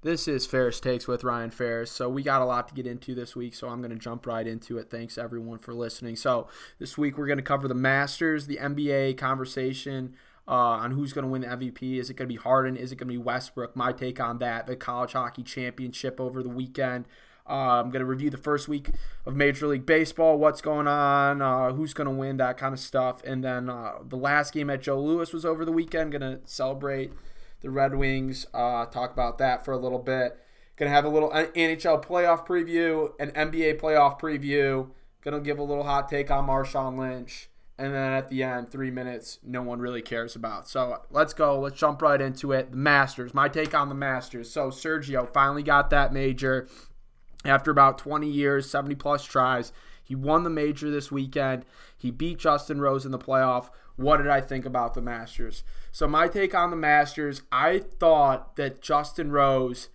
This is Ferris Takes with Ryan Ferris. So, we got a lot to get into this week, so I'm going to jump right into it. Thanks, everyone, for listening. So, this week we're going to cover the Masters, the NBA conversation uh, on who's going to win the MVP. Is it going to be Harden? Is it going to be Westbrook? My take on that. The College Hockey Championship over the weekend. Uh, I'm going to review the first week of Major League Baseball, what's going on, uh, who's going to win, that kind of stuff. And then uh, the last game at Joe Louis was over the weekend. Going to celebrate the Red Wings. Uh, talk about that for a little bit. Gonna have a little NHL playoff preview, an NBA playoff preview. Gonna give a little hot take on Marshawn Lynch, and then at the end, three minutes no one really cares about. So let's go. Let's jump right into it. The Masters. My take on the Masters. So Sergio finally got that major after about 20 years, 70 plus tries. He won the major this weekend. He beat Justin Rose in the playoff. What did I think about the Masters? So, my take on the Masters, I thought that Justin Rose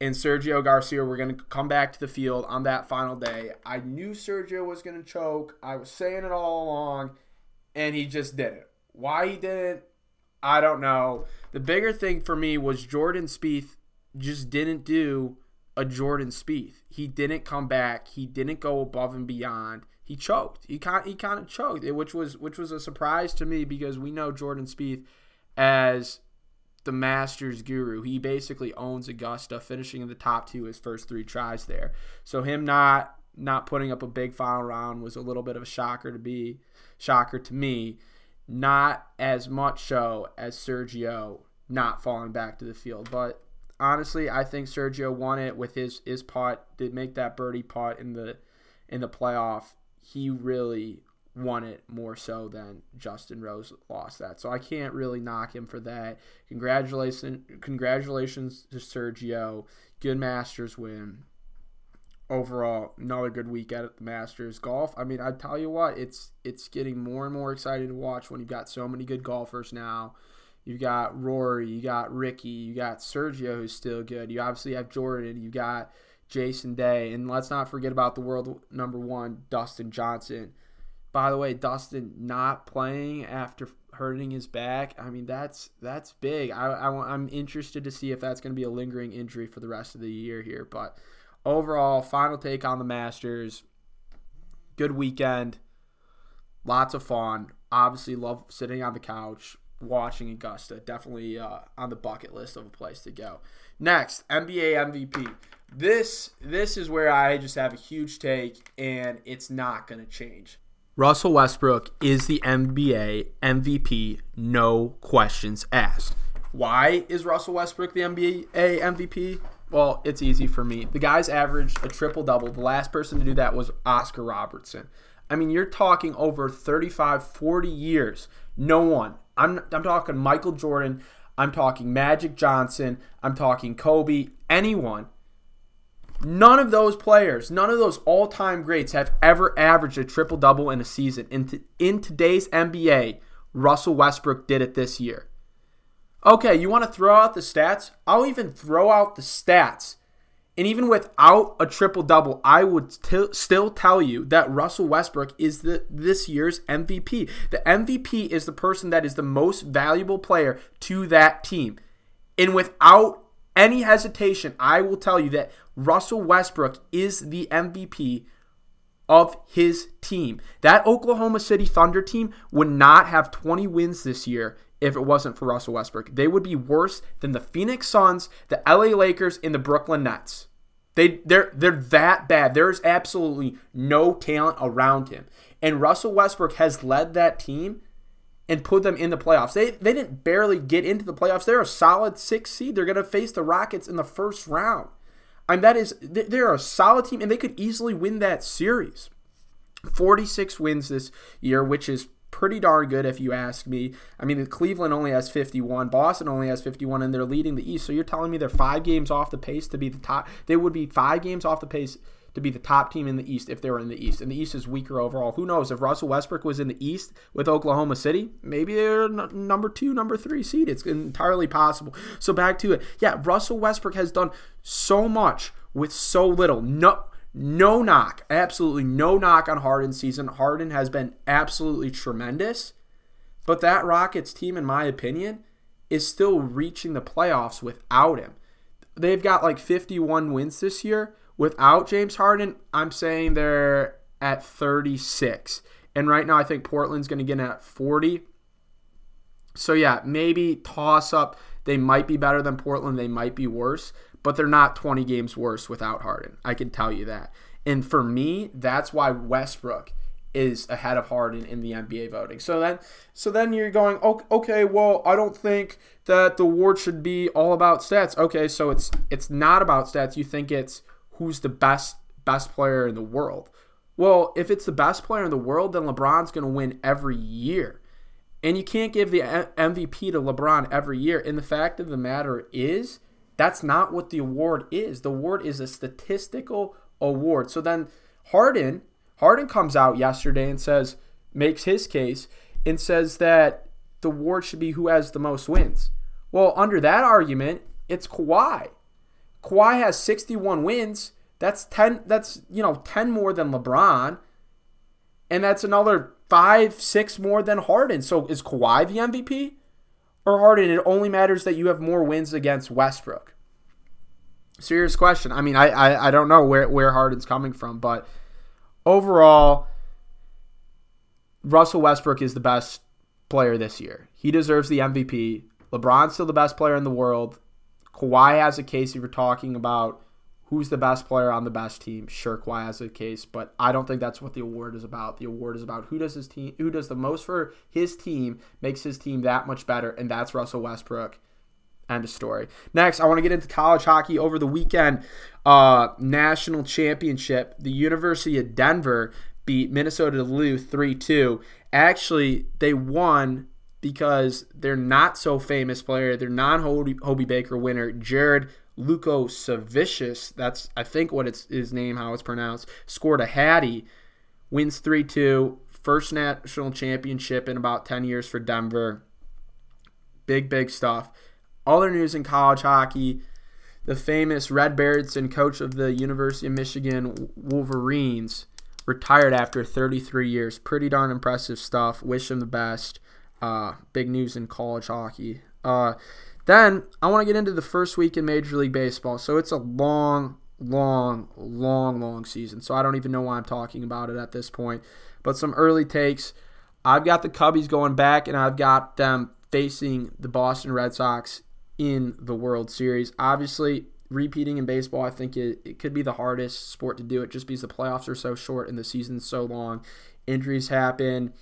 and Sergio Garcia were going to come back to the field on that final day. I knew Sergio was going to choke. I was saying it all along, and he just didn't. Why he didn't, I don't know. The bigger thing for me was Jordan Spieth just didn't do a Jordan Spieth. He didn't come back. He didn't go above and beyond he choked. He kind he kind of choked, eh, which was which was a surprise to me because we know Jordan Spieth as the Masters guru. He basically owns Augusta, finishing in the top two his first three tries there. So him not not putting up a big final round was a little bit of a shocker to be shocker to me. Not as much so as Sergio not falling back to the field, but honestly, I think Sergio won it with his his putt. Did make that birdie putt in the in the playoff he really won it more so than Justin Rose lost that. So I can't really knock him for that. Congratulations congratulations to Sergio. Good Masters win. Overall, another good week at the Masters golf. I mean, I tell you what, it's it's getting more and more exciting to watch when you've got so many good golfers now. You've got Rory, you got Rickie, you got Sergio who's still good. You obviously have Jordan, you got Jason Day. And let's not forget about the world number one, Dustin Johnson. By the way, Dustin not playing after hurting his back. I mean, that's that's big. I, I am interested to see if that's going to be a lingering injury for the rest of the year here. But overall, final take on the Masters. Good weekend. Lots of fun. Obviously, love sitting on the couch watching Augusta. Definitely uh, on the bucket list of a place to go. Next, NBA MVP this this is where I just have a huge take, and it's not going to change. Russell Westbrook is the NBA MVP, no questions asked. Why is Russell Westbrook the NBA MVP? Well, it's easy for me. The guy's averaged a triple double. The last person to do that was Oscar Robertson. I mean, you're talking over 35, 40 years. No one. I'm, I'm talking Michael Jordan. I'm talking Magic Johnson. I'm talking Kobe. Anyone None of those players, none of those all time greats have ever averaged a triple double in a season. In, t- in today's NBA, Russell Westbrook did it this year. Okay, you want to throw out the stats? I'll even throw out the stats. And even without a triple double, I would t- still tell you that Russell Westbrook is the this year's MVP. The MVP is the person that is the most valuable player to that team. And without any hesitation, I will tell you that Russell Westbrook is the MVP of his team. That Oklahoma City Thunder team would not have 20 wins this year if it wasn't for Russell Westbrook. They would be worse than the Phoenix Suns, the LA Lakers, and the Brooklyn Nets. They they're they're that bad. There's absolutely no talent around him. And Russell Westbrook has led that team and put them in the playoffs. They they didn't barely get into the playoffs. They're a solid 6 seed. They're going to face the Rockets in the first round. I mean, that is they're a solid team, and they could easily win that series. 46 wins this year, which is pretty darn good if you ask me. I mean, Cleveland only has 51, Boston only has 51, and they're leading the East. So you're telling me they're five games off the pace to be the top? They would be five games off the pace to be the top team in the East if they were in the East. And the East is weaker overall. Who knows? If Russell Westbrook was in the East with Oklahoma City, maybe they're n- number two, number three seed. It's entirely possible. So back to it. Yeah, Russell Westbrook has done so much with so little. No. No knock, absolutely no knock on Harden's season. Harden has been absolutely tremendous, but that Rockets team, in my opinion, is still reaching the playoffs without him they've got like 51 wins this year. Without James Harden, I'm saying they're at 36. And right now, I think Portland's going to get at 40. So, yeah, maybe toss up. They might be better than Portland. They might be worse, but they're not 20 games worse without Harden. I can tell you that. And for me, that's why Westbrook is ahead of Harden in the NBA voting. So then, so then you're going, okay, well, I don't think that the award should be all about stats. Okay, so it's it's not about stats. You think it's who's the best best player in the world. Well, if it's the best player in the world, then LeBron's going to win every year. And you can't give the MVP to LeBron every year. And the fact of the matter is, that's not what the award is. The award is a statistical award. So then Harden, Harden comes out yesterday and says, makes his case and says that the award should be who has the most wins. Well, under that argument, it's Kawhi. Kawhi has 61 wins. That's 10 that's, you know, 10 more than LeBron. And that's another 5 6 more than Harden. So is Kawhi the MVP? Or Harden, it only matters that you have more wins against Westbrook. Serious question. I mean, I, I, I don't know where, where Harden's coming from, but overall, Russell Westbrook is the best player this year. He deserves the MVP. LeBron's still the best player in the world. Kawhi has a case if you're talking about who's the best player on the best team. Sure, Kawhi has a case, but I don't think that's what the award is about. The award is about who does his team, who does the most for his team, makes his team that much better, and that's Russell Westbrook. End of story. Next, I want to get into college hockey over the weekend. Uh, national championship. The University of Denver beat Minnesota Duluth 3 2. Actually, they won because their not so famous player, their non Hobey Baker winner, Jarid Lukosevicius, that's I think what it's his name, how it's pronounced, scored a Hattie, wins 3 2, first national championship in about 10 years for Denver. Big, big stuff. Other news in college hockey the famous Red Berenson, coach of the University of Michigan Wolverines, retired after 33 years. Pretty darn impressive stuff. Wish him the best. Uh, big news in college hockey. Uh, then I want to get into the first week in Major League Baseball. So it's a long, long, long, long season. So I don't even know why I'm talking about it at this point. But some early takes. I've got the Cubbies going back, and I've got them facing the Boston Red Sox in the World Series. Obviously, repeating in baseball, I think it, it could be the hardest sport to do it just because the playoffs are so short and the season's so long. Injuries happen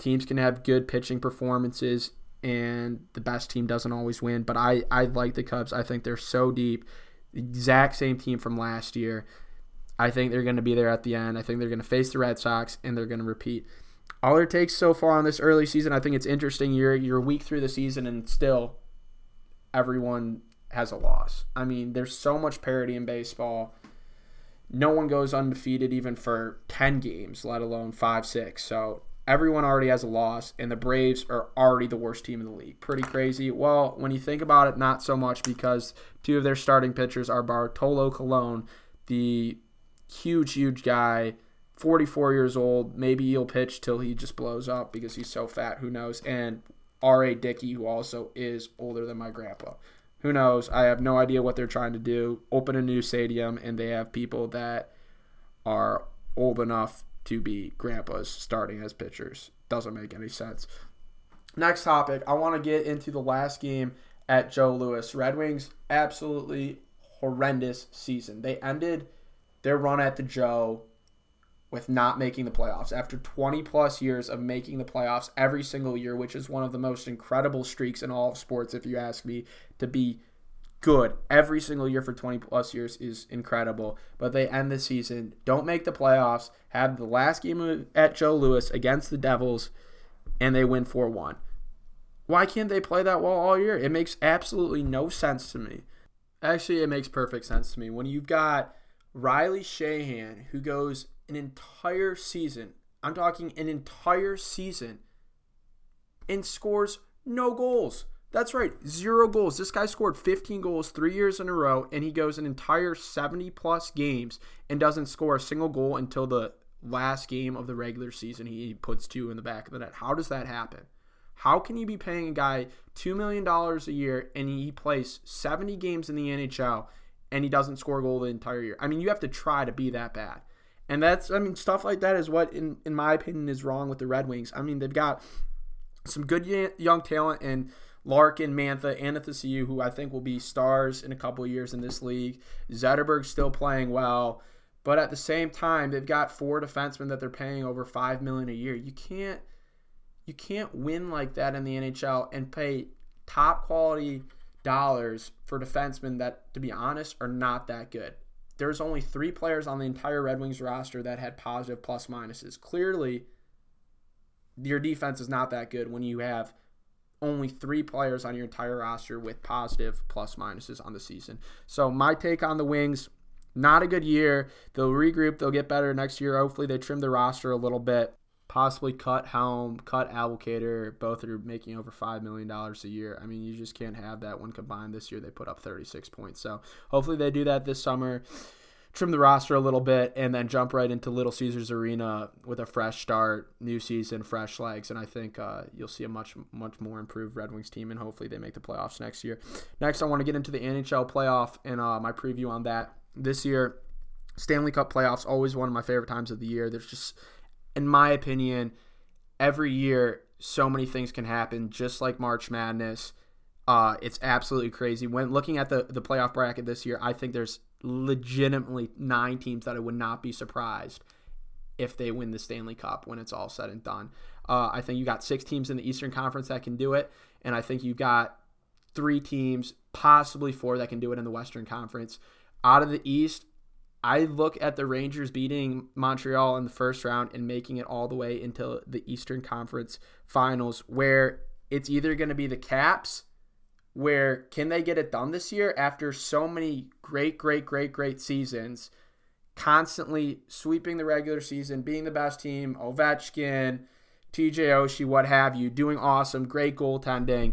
teams can have good pitching performances and the best team doesn't always win. But I, I like the Cubs. I think they're so deep. The exact same team from last year. I think they're going to be there at the end. I think they're going to face the Red Sox and they're going to repeat. All their takes so far on this early season, I think it's interesting. You're you're week through the season and still everyone has a loss. I mean, there's so much parity in baseball. No one goes undefeated even for 10 games, let alone 5, 6. So everyone already has a loss, and the Braves are already the worst team in the league. Pretty crazy. Well, when you think about it, not so much because two of their starting pitchers are Bartolo Colon, the huge, huge guy, 44 years old. Maybe he'll pitch till he just blows up because he's so fat. Who knows? And R.A. Dickey, who also is older than my grandpa. Who knows? I have no idea what they're trying to do. Open a new stadium, and they have people that are old enough to be grandpas starting as pitchers. Doesn't make any sense. Next topic, I want to get into the last game at Joe Louis. Red Wings absolutely horrendous season. They ended their run at the Joe with not making the playoffs after 20 plus years of making the playoffs every single year, which is one of the most incredible streaks in all of sports, if you ask me, to be good every single year for 20 plus years is incredible. But they end the season, don't make the playoffs, have the last game at Joe Louis against the Devils, and they win 4 1. Why can't they play that well all year? It makes absolutely no sense to me. Actually, it makes perfect sense to me. When you've got Riley Sheahan, who goes an entire season, I'm talking an entire season, and scores no goals. That's right, zero goals. This guy scored 15 goals three years in a row, and he goes an entire 70 plus games and doesn't score a single goal until the last game of the regular season. He puts two in the back of the net. How does that happen? How can you be paying a guy $2 million a year and he plays 70 games in the NHL and he doesn't score a goal the entire year. I mean, you have to try to be that bad. And that's, I mean, stuff like that is what, in, in my opinion, is wrong with the Red Wings. I mean, they've got some good young talent and Larkin, Mantha, and who I think will be stars in a couple years in this league. Zetterberg's still playing well, but at the same time, they've got four defensemen that they're paying over five million a year. You can't, you can't win like that in the NHL and pay top quality dollars for defensemen that, to be honest, are not that good. There's only three players on the entire Red Wings roster that had positive plus minuses. Clearly, your defense is not that good when you have only three players on your entire roster with positive plus minuses on the season. So my take on the Wings, not a good year. They'll regroup. They'll get better next year. Hopefully they trim the roster a little bit. Possibly cut Helm, cut Abdelkader. Both are making over $5 million a year. I mean, you just can't have that when combined this year. They put up 36 points. So hopefully they do that this summer trim the roster a little bit, and then jump right into Little Caesars Arena with a fresh start, new season, fresh legs, and I think uh, you'll see a much much more improved Red Wings team, and hopefully they make the playoffs next year. Next, I want to get into the NHL playoff and uh, my preview on that this year. Stanley Cup playoffs always one of my favorite times of the year. There's just, in my opinion, every year so many things can happen, just like March Madness. Uh, it's absolutely crazy. When looking at the the playoff bracket this year, I think there's legitimately nine teams that I would not be surprised if they win the Stanley Cup when it's all said and done. Uh, I think you got six teams in the Eastern Conference that can do it, and I think you got three teams, possibly four, that can do it in the Western Conference. Out of the East, I look at the Rangers beating Montreal in the first round and making it all the way into the Eastern Conference Finals, where it's either going to be the Caps where can they get it done this year after so many great, great, great, great seasons, constantly sweeping the regular season, being the best team, Ovechkin, TJ Oshie, what have you, doing awesome, great goaltending,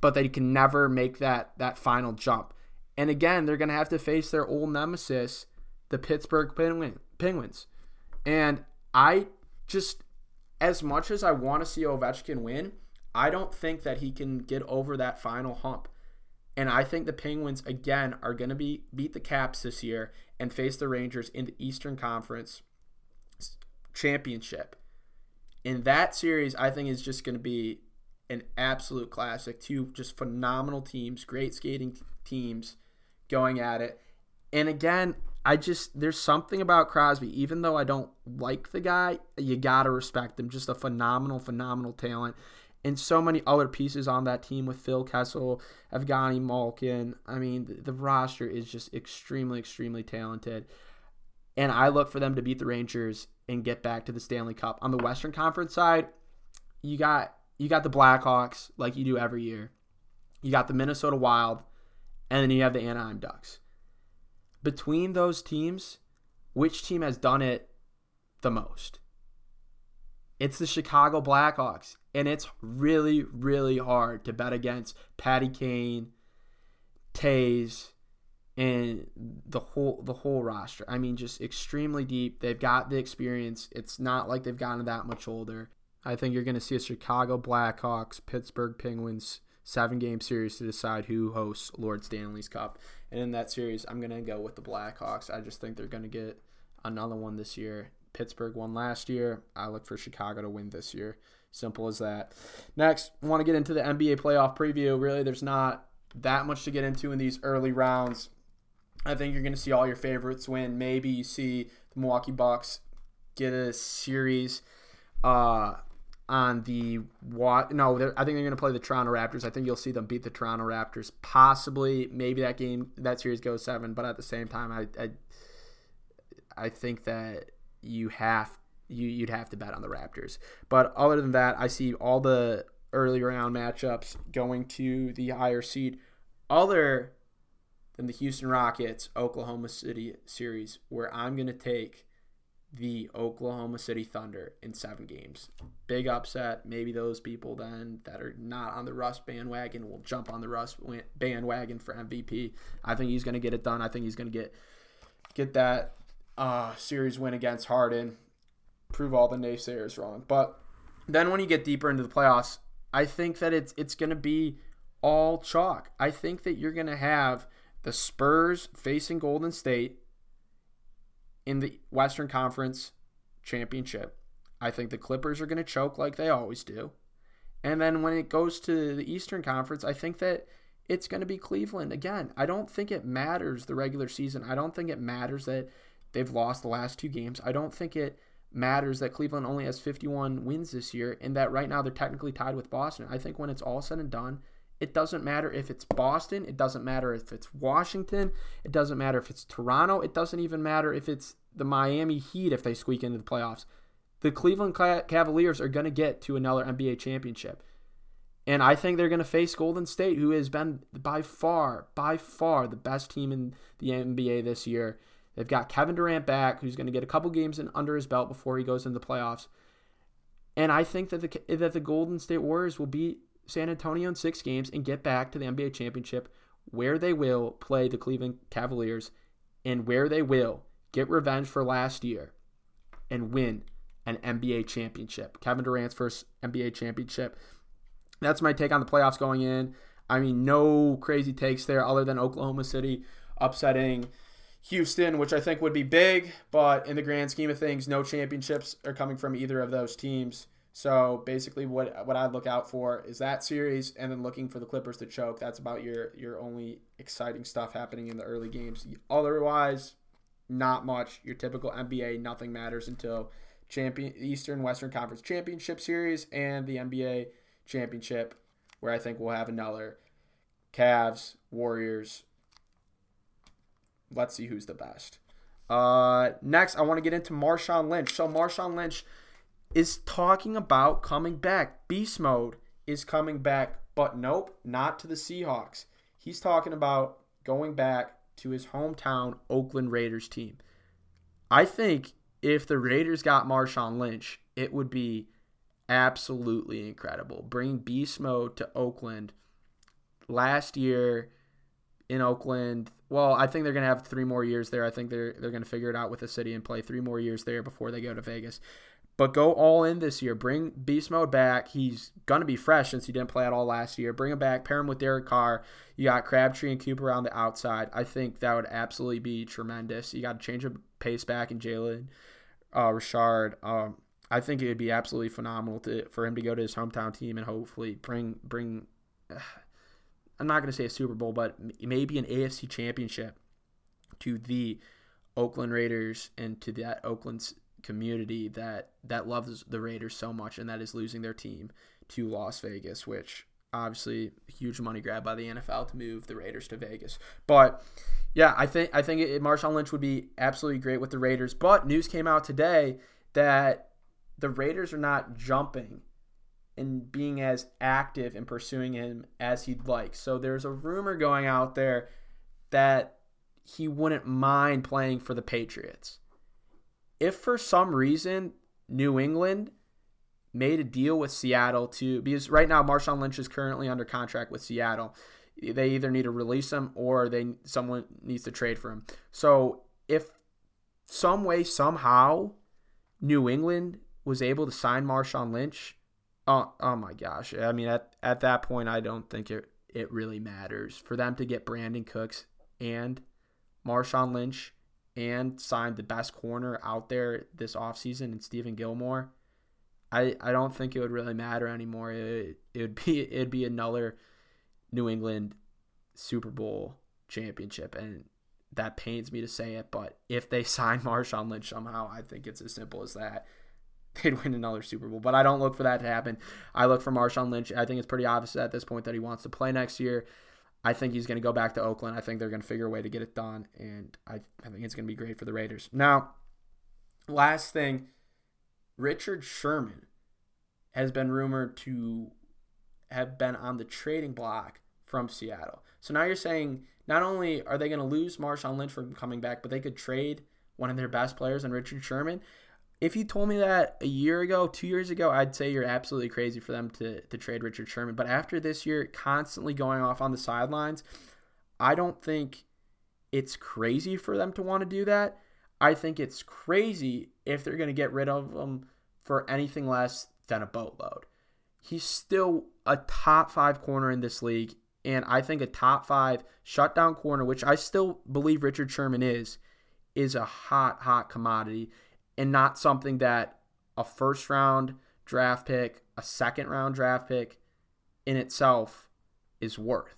but they can never make that that final jump. And again, they're going to have to face their old nemesis, the Pittsburgh Penguins. And I just, as much as I want to see Ovechkin win, I don't think that he can get over that final hump. And I think the Penguins again are going to be beat the Caps this year and face the Rangers in the Eastern Conference Championship. In that series, I think is just going to be an absolute classic. Two just phenomenal teams, great skating teams going at it. And again, I just there's something about Crosby. Even though I don't like the guy, you gotta respect him. Just a phenomenal, phenomenal talent and so many other pieces on that team with Phil Kessel, Evgeny Malkin. I mean, the, the, roster is just extremely, extremely talented. And I look for them to beat the Rangers and get back to the Stanley Cup. On the Western Conference side, you got you got the Blackhawks like you do every year. You got the Minnesota Wild, and then you have the Anaheim Ducks. Between those teams, which team has done it the most? It's the Chicago Blackhawks. And it's really, really hard to bet against Patty Kane, Toews, and the whole the whole roster. I mean, just extremely deep. They've got the experience. It's not like they've gotten that much older. I think you're going to see a Chicago Blackhawks, Pittsburgh Penguins seven game series to decide who hosts Lord Stanley's Cup. And in that series, I'm going to go with the Blackhawks. I just think they're going to get another one this year. Pittsburgh won last year. I look for Chicago to win this year. Simple as that. Next, want to get into the NBA playoff preview. Really, there's not that much to get into in these early rounds. I think you're going to see all your favorites win. Maybe you see the Milwaukee Bucks get a series uh, on the what? No, I think they're going to play the Toronto Raptors. I think you'll see them beat the Toronto Raptors. Possibly, maybe that game, that series goes seven. But at the same time, I, I, I think that you have you you'd have to bet on the Raptors. But other than that, I see all the early round matchups going to the higher seed, other than the Houston Rockets Oklahoma City series, where I'm going to take the Oklahoma City Thunder in seven games. Big upset. Maybe those people then that are not on the Russ bandwagon will jump on the Russ bandwagon for MVP. I think he's going to get it done. I think he's going to get get that uh, series win against Harden prove all the naysayers wrong. But then when you get deeper into the playoffs, I think that it's it's going to be all chalk. I think that you're going to have the Spurs facing Golden State in the Western Conference Championship. I think the Clippers are going to choke like they always do. And then when it goes to the Eastern Conference, I think that it's going to be Cleveland. Again, I don't think it matters the regular season. I don't think it matters that they've lost the last two games. I don't think it matters that Cleveland only has 51 wins this year and that right now they're technically tied with Boston. I think when it's all said and done, it doesn't matter if it's Boston, it doesn't matter if it's Washington, it doesn't matter if it's Toronto, it doesn't even matter if it's the Miami Heat if they squeak into the playoffs. The Cleveland Cavaliers are going to get to another NBA championship. And I think they're going to face Golden State, who has been by far, by far the best team in the NBA this year. They've got Kevin Durant back, who's going to get a couple games in, under his belt before he goes into the playoffs. And I think that the that the Golden State Warriors will beat San Antonio in six games and get back to the NBA championship, where they will play the Cleveland Cavaliers, and where they will get revenge for last year, and win an NBA championship. Kevin Durant's first NBA championship. That's my take on the playoffs going in. I mean, no crazy takes there other than Oklahoma City upsetting Houston, which I think would be big, but in the grand scheme of things, no championships are coming from either of those teams. So basically, what what I'd look out for is that series, and then looking for the Clippers to choke. That's about your your only exciting stuff happening in the early games. Otherwise, not much. Your typical NBA, nothing matters until champion Eastern Western Conference Championship Series and the NBA Championship, where I think we'll have another Cavs Warriors let's see who's the best. Uh, next, I want to get into Marshawn Lynch. So Marshawn Lynch is talking about coming back. Beast mode is coming back, but nope, not to the Seahawks. He's talking about going back to his hometown Oakland Raiders team. I think if the Raiders got Marshawn Lynch, it would be absolutely incredible. Bringing beast mode to Oakland. Last year in Oakland, well, I think they're going to have three more years there. I think they're they're going to figure it out with the city and play three more years there before they go to Vegas. But go all in this year. Bring Beast Mode back. He's going to be fresh since he didn't play at all last year. Bring him back. Pair him with Derek Carr. You got Crabtree and Cooper on the outside. I think that would absolutely be tremendous. You got to change the pace back in Jalen uh, Richard. Um, I think it would be absolutely phenomenal to for him to go to his hometown team and hopefully bring bring. Uh, I'm not going to say a Super Bowl, but maybe an AFC championship to the Oakland Raiders and to that Oakland's community that that loves the Raiders so much and that is losing their team to Las Vegas, which obviously huge money grab by the NFL to move the Raiders to Vegas. But yeah, I think I think it, Marshawn Lynch would be absolutely great with the Raiders. But news came out today that the Raiders are not jumping and being as active in pursuing him as he'd like. So there's a rumor going out there that he wouldn't mind playing for the Patriots. If for some reason New England made a deal with Seattle to because right now Marshawn Lynch is currently under contract with Seattle. They either need to release him or they someone needs to trade for him. So if some way somehow New England was able to sign Marshawn Lynch Oh, oh my gosh. I mean, at, at that point, I don't think it, it really matters. For them to get Brandin Cooks and Marshawn Lynch and sign the best corner out there this offseason and Stephon Gilmore, I, I don't think it would really matter anymore. It, it would be it'd be another New England Super Bowl championship and that pains me to say it, but if they sign Marshawn Lynch somehow, I think it's as simple as that. They'd win another Super Bowl. But I don't look for that to happen. I look for Marshawn Lynch. I think it's pretty obvious at this point that he wants to play next year. I think he's going to go back to Oakland. I think they're going to figure a way to get it done, and I, I think it's going to be great for the Raiders. Now, last thing, Richard Sherman has been rumored to have been on the trading block from Seattle. So now you're saying not only are they going to lose Marshawn Lynch from coming back, but they could trade one of their best players and Richard Sherman if you told me that a year ago, two years ago, I'd say you're absolutely crazy for them to, to trade Richard Sherman. But after this year, constantly going off on the sidelines, I don't think it's crazy for them to want to do that. I think it's crazy if they're going to get rid of him for anything less than a boatload. He's still a top five corner in this league. And I think a top five shutdown corner, which I still believe Richard Sherman is, is a hot, hot commodity and not something that a first round draft pick, a second round draft pick in itself is worth.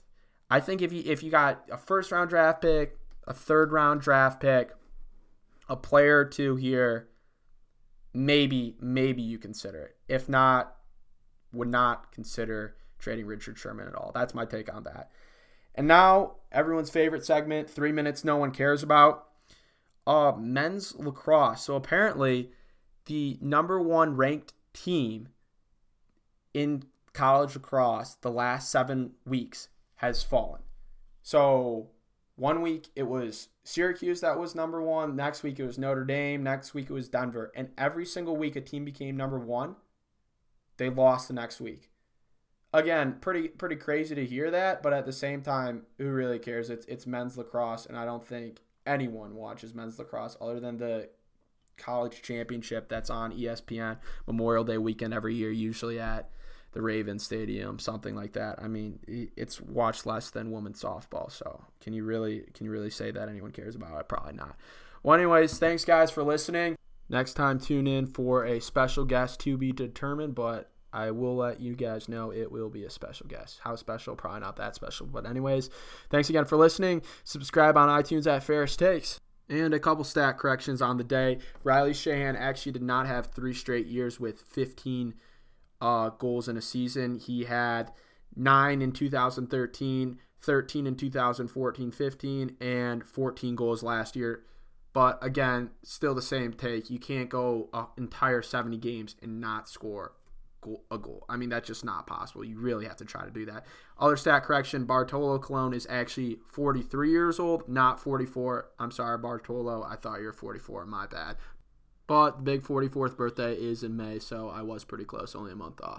I think if you if you got a first round draft pick, a third round draft pick, a player or two here, maybe maybe you consider it. If not, would not consider trading Richard Sherman at all. That's my take on that. And now, everyone's favorite segment, three minutes no one cares about. Uh, men's lacrosse. So apparently, the number one ranked team in college lacrosse the last seven weeks has fallen. So one week it was Syracuse that was number one. Next week it was Notre Dame. Next week it was Denver. And every single week a team became number one, they lost the next week again, pretty pretty crazy to hear that, but at the same time, who really cares? It's it's men's lacrosse, and I don't think anyone watches men's lacrosse other than the college championship that's on ESPN Memorial Day weekend every year, usually at the Raven Stadium, something like that. I mean, it's watched less than women's softball. So can you really can you really say that anyone cares about it? Probably not. Well, anyways, thanks guys for listening. Next time, tune in for a special guest to be determined, but I will let you guys know it will be a special guest. How special? Probably not that special. But, anyways, thanks again for listening. Subscribe on iTunes at Ferris Takes. And a couple stat corrections on the day. Riley Sheahan actually did not have three straight years with 15 uh, goals in a season. He had nine in 2013, 13 in 2014 15, and 14 goals last year. But again, still the same take. You can't go an entire 70 games and not score goal, a goal. I mean, that's just not possible. You really have to try to do that. Other stat correction Bartolo Colon is actually 43 years old, not 44. I'm sorry, Bartolo. I thought you were 44. My bad. But the big 44th birthday is in May, so I was pretty close, only a month off.